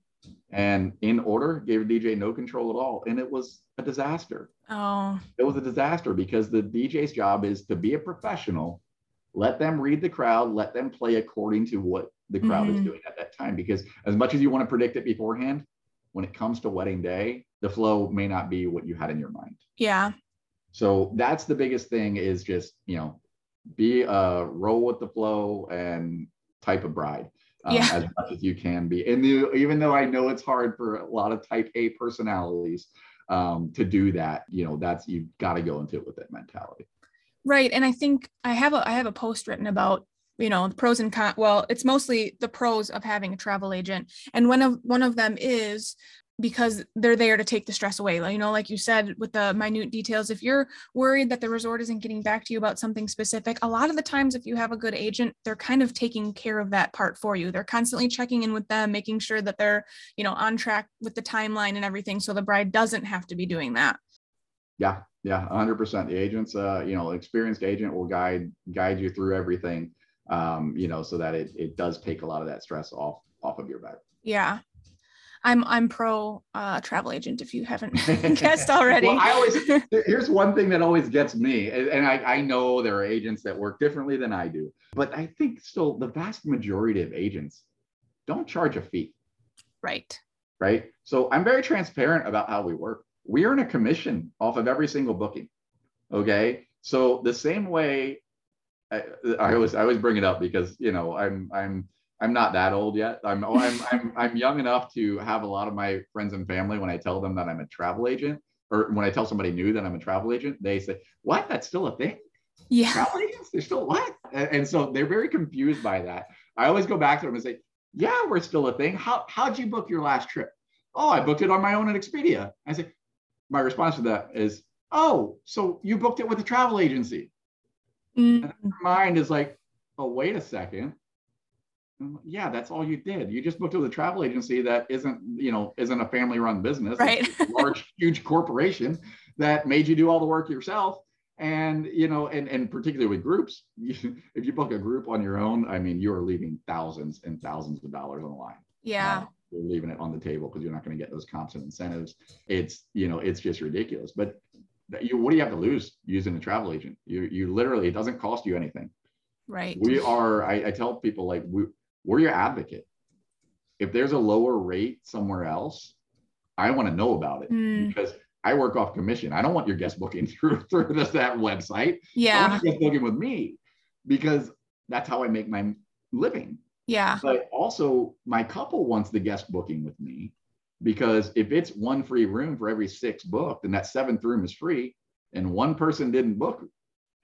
and in order, gave the DJ no control at all, and it was a disaster. Oh, it was a disaster because the DJ's job is to be a professional, let them read the crowd, let them play according to what the crowd mm-hmm. is doing at that time. Because as much as you want to predict it beforehand, when it comes to wedding day, the flow may not be what you had in your mind. Yeah. So that's the biggest thing is just, you know, be a uh, roll with the flow and type of bride. Um, yeah. as much as you can be. And the, even though I know it's hard for a lot of type A personalities um, to do that, you know, that's you've got to go into it with that mentality. Right. And I think I have a I have a post written about you know the pros and cons well it's mostly the pros of having a travel agent and one of one of them is because they're there to take the stress away you know like you said with the minute details if you're worried that the resort isn't getting back to you about something specific a lot of the times if you have a good agent they're kind of taking care of that part for you they're constantly checking in with them making sure that they're you know on track with the timeline and everything so the bride doesn't have to be doing that yeah yeah 100% the agents uh you know experienced agent will guide guide you through everything um, you know, so that it, it does take a lot of that stress off off of your back. Yeah. I'm I'm pro uh, travel agent if you haven't guessed already. well, I always here's one thing that always gets me, and I, I know there are agents that work differently than I do, but I think still the vast majority of agents don't charge a fee. Right. Right. So I'm very transparent about how we work. We earn a commission off of every single booking. Okay. So the same way I, I always I always bring it up because you know I'm I'm I'm not that old yet. I'm I'm I'm I'm young enough to have a lot of my friends and family when I tell them that I'm a travel agent or when I tell somebody new that I'm a travel agent, they say, "What? That's still a thing?" Yeah. Travel agents? They're still what? And, and so they're very confused by that. I always go back to them and say, "Yeah, we're still a thing. How how'd you book your last trip?" "Oh, I booked it on my own at Expedia." I say, my response to that is, "Oh, so you booked it with a travel agency?" Mm. mind is like, oh, wait a second. Yeah, that's all you did. You just booked with a travel agency that isn't, you know, isn't a family-run business, right? large, huge corporation that made you do all the work yourself. And you know, and and particularly with groups, you, if you book a group on your own, I mean, you are leaving thousands and thousands of dollars on the line. Yeah. Uh, you're leaving it on the table because you're not going to get those comps and incentives. It's you know, it's just ridiculous. But you what do you have to lose using a travel agent? You you literally it doesn't cost you anything. Right. We are. I, I tell people like we we're your advocate. If there's a lower rate somewhere else, I want to know about it mm. because I work off commission. I don't want your guest booking through through this that website. Yeah. I want guest booking with me because that's how I make my living. Yeah. But also my couple wants the guest booking with me because if it's one free room for every six booked and that seventh room is free and one person didn't book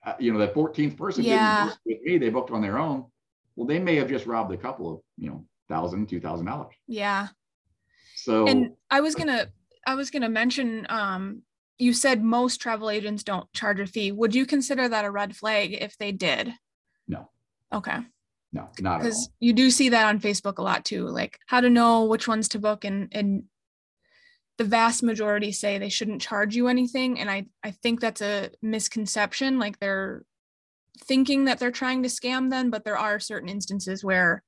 uh, you know that 14th person yeah. didn't book with me they booked on their own well they may have just robbed a couple of you know thousand two thousand dollars. Yeah. So and i was gonna i was gonna mention um you said most travel agents don't charge a fee. Would you consider that a red flag if they did? No. Okay. No not because you do see that on facebook a lot too like how to know which ones to book and and the vast majority say they shouldn't charge you anything. And i i think that's a misconception like they're thinking that they're trying to scam them but there are certain instances where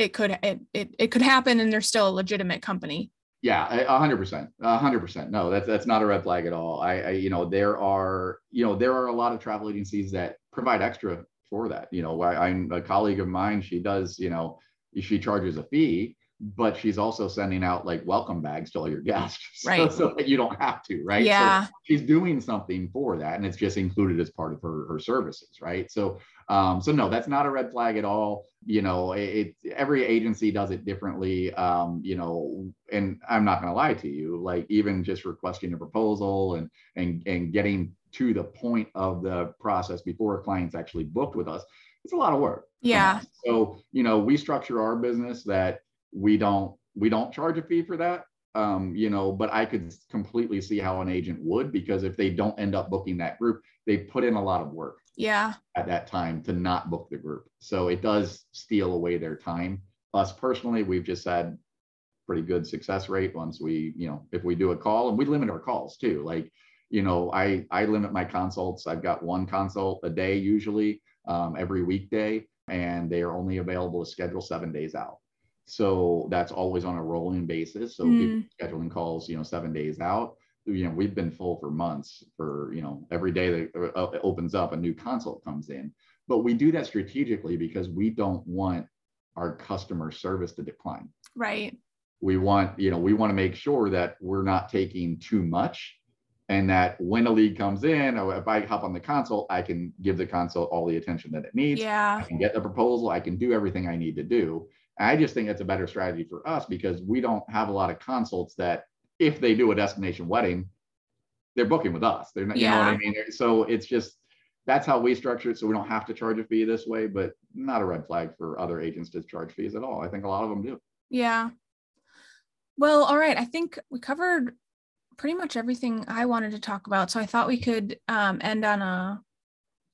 it could it it, it could happen and they're still a legitimate company. Yeah hundred percent hundred percent. No that's that's not a red flag at all. I, I you know there are you know there are a lot of travel agencies that provide extra for that. You know i'm a colleague of mine she does you know she charges a fee but she's also sending out like welcome bags to all your guests right. so, so that you don't have to right? Yeah. so she's doing something for that and it's just included as part of her her services right? So um so no that's not a red flag at all. You know it, it every agency does it differently um you know and i'm not going to lie to you like even just requesting a proposal and and and getting to the point of the process before a client's actually booked with us, it's a lot of work. Yeah. So, you know, we structure our business that we don't we don't charge a fee for that. Um, you know, but I could completely see how an agent would because if they don't end up booking that group, they put in a lot of work. Yeah. At that time to not book the group. So it does steal away their time. Us personally, we've just had pretty good success rate once we, you know, if we do a call and we limit our calls too. Like, you know, I I limit my consults. I've got one consult a day usually um, every weekday, and they are only available to schedule seven days out. So that's always on a rolling basis. So mm. scheduling calls, you know, seven days out. You know, we've been full for months. For you know, every day that uh, opens up, a new consult comes in. But we do that strategically because we don't want our customer service to decline. Right. We want, you know, we want to make sure that we're not taking too much and that when a lead comes in, or if I hop on the consult, I can give the consult all the attention that it needs. Yeah. I can get the proposal. I can do everything I need to do. I just think that's a better strategy for us because we don't have a lot of consults that, if they do a destination wedding, they're booking with us. They're not, you yeah. know what I mean? So it's just that's how we structure it. So we don't have to charge a fee this way, but not a red flag for other agents to charge fees at all. I think a lot of them do. Yeah. Well, all right. I think we covered pretty much everything I wanted to talk about. So I thought we could um, end on a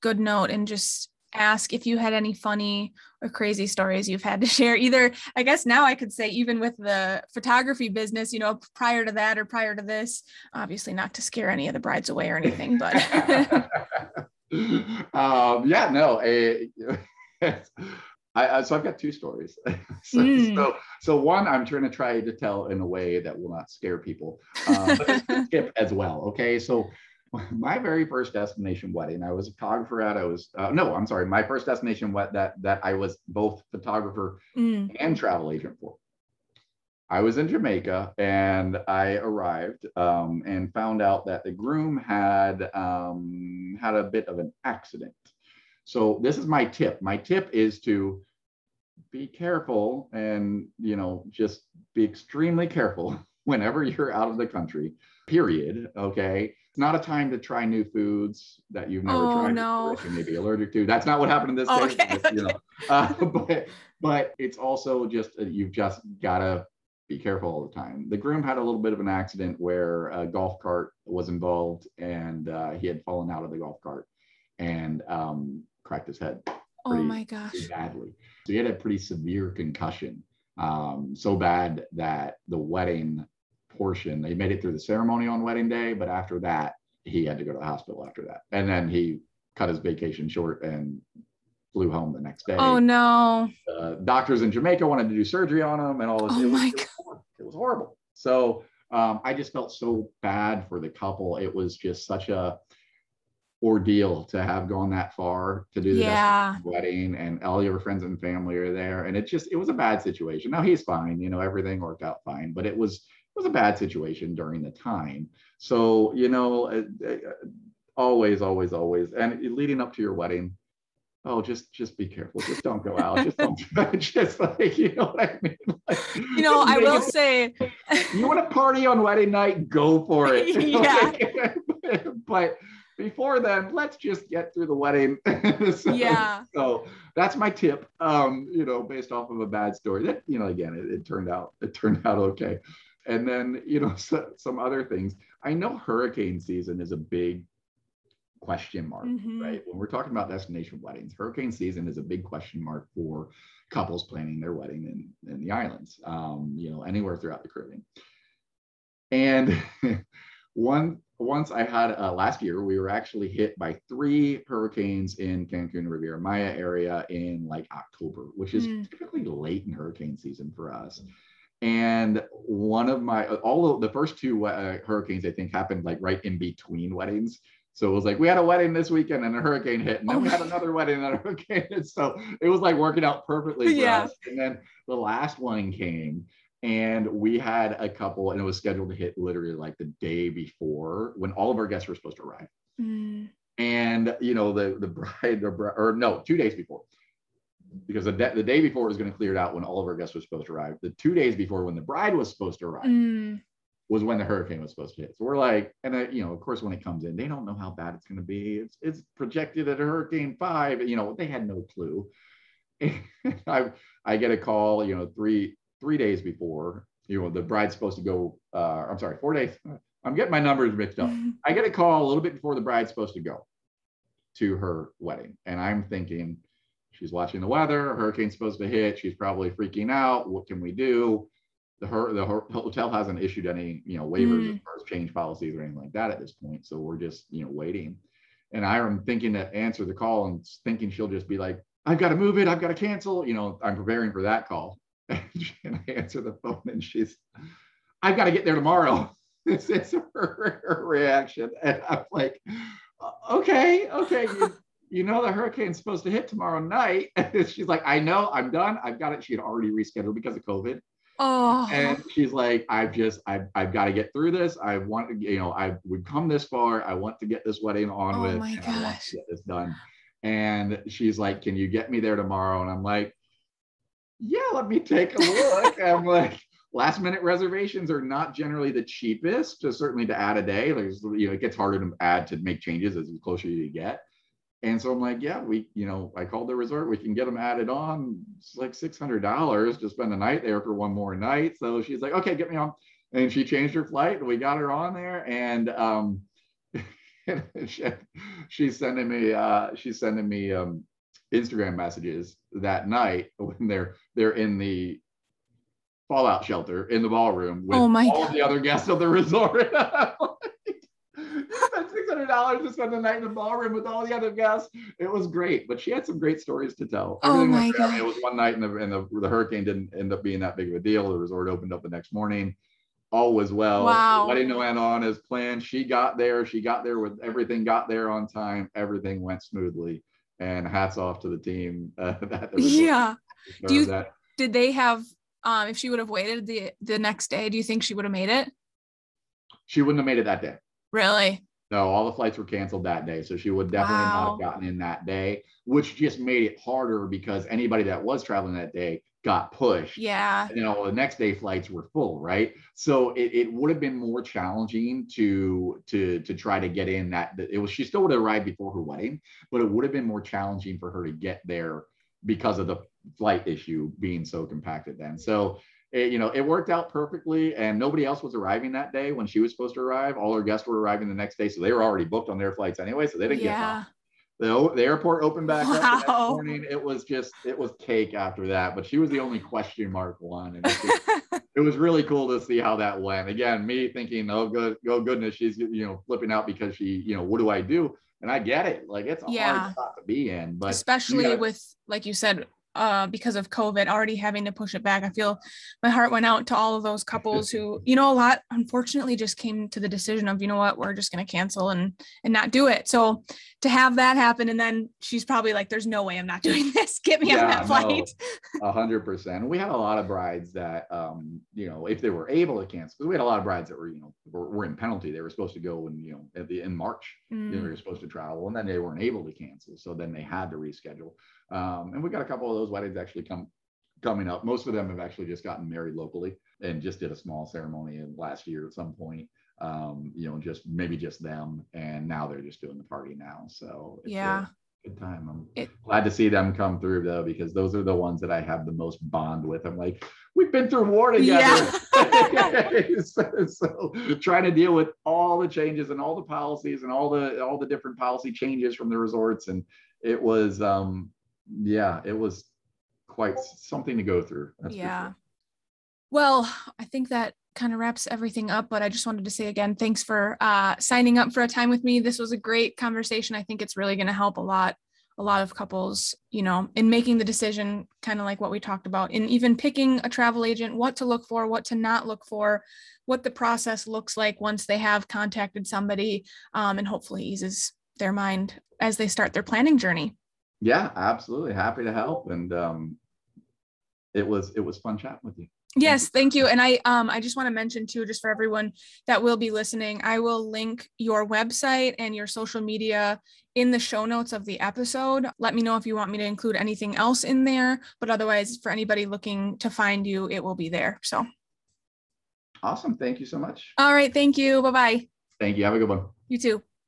good note and just ask if you had any funny or crazy stories you've had to share. Either, I guess now I could say, even with the photography business, you know, prior to that or prior to this, obviously not to scare any of the brides away or anything, but. um, yeah, no. I, so I've got two stories. so, mm. so, so, one I'm trying to try to tell in a way that will not scare people, uh, but skip as well. Okay, so my very first destination wedding, I was a photographer at. I was uh, no, I'm sorry, my first destination wet that that I was both photographer mm. and travel agent for. I was in Jamaica and I arrived um, and found out that the groom had um, had a bit of an accident. So this is my tip. My tip is to be careful and you know just be extremely careful whenever you're out of the country period okay? It's not a time to try new foods that you've never oh, tried no. you may be allergic to. That's not what happened in this oh, case okay. but, you know uh, but but it's also just uh, you've just got to be careful all the time. The groom had a little bit of an accident where a golf cart was involved and uh, he had fallen out of the golf cart and um, cracked his head oh my gosh. badly. So he had a pretty severe concussion, um, so bad that the wedding portion, they made it through the ceremony on wedding day, but after that, he had to go to the hospital after that. And then he cut his vacation short and flew home the next day. Oh no. Uh, doctors in Jamaica wanted to do surgery on him and all this. Oh it was, my God. It was, horrible. So um, I just felt so bad for the couple. It was just such a ordeal to have gone that far to do the yeah. wedding and all your friends and family are there and it just it was a bad situation now he's fine you know everything worked out fine but it was was a bad situation during the time so you know uh, uh, always always always and leading up to your wedding oh just just be careful just don't go out just don't just like you know what i mean like, you know i will it, say you want to party on wedding night go for it yeah. but before then, let's just get through the wedding. so, yeah. So that's my tip. Um, you know, based off of a bad story. That you know, again, it, it turned out it turned out okay. And then you know, so, some other things. I know hurricane season is a big question mark, mm-hmm. right? When we're talking about destination weddings, hurricane season is a big question mark for couples planning their wedding in, in the islands, um, you know, anywhere throughout the Caribbean. And one once I had uh, last year, we were actually hit by three hurricanes in Cancun Riviera Maya area in like October, which is mm. typically late in hurricane season for us. And one of my, all of the first two uh, hurricanes, I think, happened like right in between weddings. So it was like we had a wedding this weekend and a hurricane hit, and then oh we had another wedding and a hurricane hit. So it was like working out perfectly for yeah. us. And then the last one came, and we had a couple and it was scheduled to hit literally like the day before when all of our guests were supposed to arrive mm. and you know the the bride or no two days before because the, de- the day before it was going to clear it out when all of our guests were supposed to arrive the two days before when the bride was supposed to arrive mm. was when the hurricane was supposed to hit. So we're like, and I, you know, of course, when it comes in, they don't know how bad it's going to be. It's it's projected at a hurricane five. You know, they had no clue. I I get a call, you know, three three days before, you know, the bride's supposed to go. Uh, I'm sorry, four days. I'm getting my numbers mixed up. I get a call a little bit before the bride's supposed to go to her wedding, and I'm thinking, she's watching the weather. Hurricane's supposed to hit. She's probably freaking out. What can we do? the her the hotel hasn't issued any you know waivers mm. as far as change policies or anything like that at this point. So we're just you know waiting. And I'm thinking to answer the call and thinking she'll just be like, I've got to move it, I've got to cancel. You know, I'm preparing for that call. and I answer the phone and she's, I've got to get there tomorrow. This is her, her reaction. And I'm like, okay, okay. You, you know the hurricane's supposed to hit tomorrow night. she's like, I know, I'm done. I've got it. She had already rescheduled because of COVID. Oh. And she's like, I've just, I've, I've got to get through this. I want, you know, I would come this far. I want to get this wedding on oh with. My and gosh. I want to get this done. And she's like, Can you get me there tomorrow? And I'm like, Yeah, let me take a look. I'm like, last minute reservations are not generally the cheapest, to certainly to add a day. There's, you know, it gets harder to add to make changes as closer you get. And so I'm like, yeah, we, you know, I called the resort. We can get them added on. It's like six hundred dollars to spend the night there for one more night. So she's like, okay, get me on. And she changed her flight, and we got her on there. And um, she, she's sending me, uh, she's sending me um, Instagram messages that night when they're they're in the fallout shelter in the ballroom with oh all God. the other guests of the resort. six hundred dollars to spend the night in the ballroom with all the other guests. It was great, but she had some great stories to tell. Oh Everything oh my god! It was one night, and the and the, the hurricane didn't end up being that big of a deal. The resort opened up the next morning. All was well. Wow. The wedding went on as planned. She got there. She got there with everything. Got there on time. Everything went smoothly. And hats off to the team. Uh, that yeah. Do you that. did they have? Um, if she would have waited the the next day, do you think she would have made it? She wouldn't have made it that day. Really? No, all the flights were canceled that day. So she would definitely wow. not have gotten in that day, which just made it harder because anybody that was traveling that day got pushed. Yeah. You know, the next day flights were full, right? So it, it would have been more challenging to to to try to get in that it was she still would have arrived before her wedding, but it would have been more challenging for her to get there because of the flight issue being so compacted then. So it, you know, it worked out perfectly, and nobody else was arriving that day when she was supposed to arrive. All her guests were arriving the next day, so they were already booked on their flights anyway, so they didn't yeah. get The, the airport opened back wow. up the next morning. It was just, it was cake after that. But she was the only question mark one, and it was, it was really cool to see how that went. Again, me thinking, oh good, oh goodness, she's you know flipping out because she, you know, what do I do? And I get it, like it's a yeah. hard spot to be in, but especially gotta, with, like you said, uh, because of COVID, already having to push it back. I feel my heart went out to all of those couples who, you know, a lot unfortunately just came to the decision of, you know what, we're just going to cancel and and not do it. So to have that happen, and then she's probably like, "There's no way I'm not doing this. Get me yeah, on that flight." A hundred percent. We had a lot of brides that, um, you know, if they were able to cancel, because we had a lot of brides that were, you know, were, were in penalty. They were supposed to go in, you know, at the in March, mm. they were supposed to travel, and then they weren't able to cancel, so then they had to reschedule. Um, and we got a couple of those weddings actually come coming up. Most of them have actually just gotten married locally and just did a small ceremony last year at some point. Um, you know, just maybe just them, and now they're just doing the party now. So yeah. Good time. I'm it, glad to see them come through though, because those are the ones that I have the most bond with. I'm like, we've been through war together. Yeah. so, so, trying to deal with all the changes and all the policies and all the all the different policy changes from the resorts and it was um yeah, it was quite something to go through. yeah. Sure. Well, I think that kind of wraps everything up, but I just wanted to say again, thanks for uh, signing up for a time with me. This was a great conversation. I think it's really going to help a lot, a lot of couples, you know, in making the decision, kind of like what we talked about, in even picking a travel agent, what to look for, what to not look for, what the process looks like once they have contacted somebody, um, and hopefully eases their mind as they start their planning journey. Yeah, absolutely. Happy to help. And um, it was it was fun chatting with you. Yes, thank you. And I um I just want to mention too, just for everyone that will be listening, I will link your website and your social media in the show notes of the episode. Let me know if you want me to include anything else in there. But otherwise, for anybody looking to find you, it will be there. So Awesome. Thank you so much. All right. Thank you. Bye bye. Thank you. Have a good one. You too.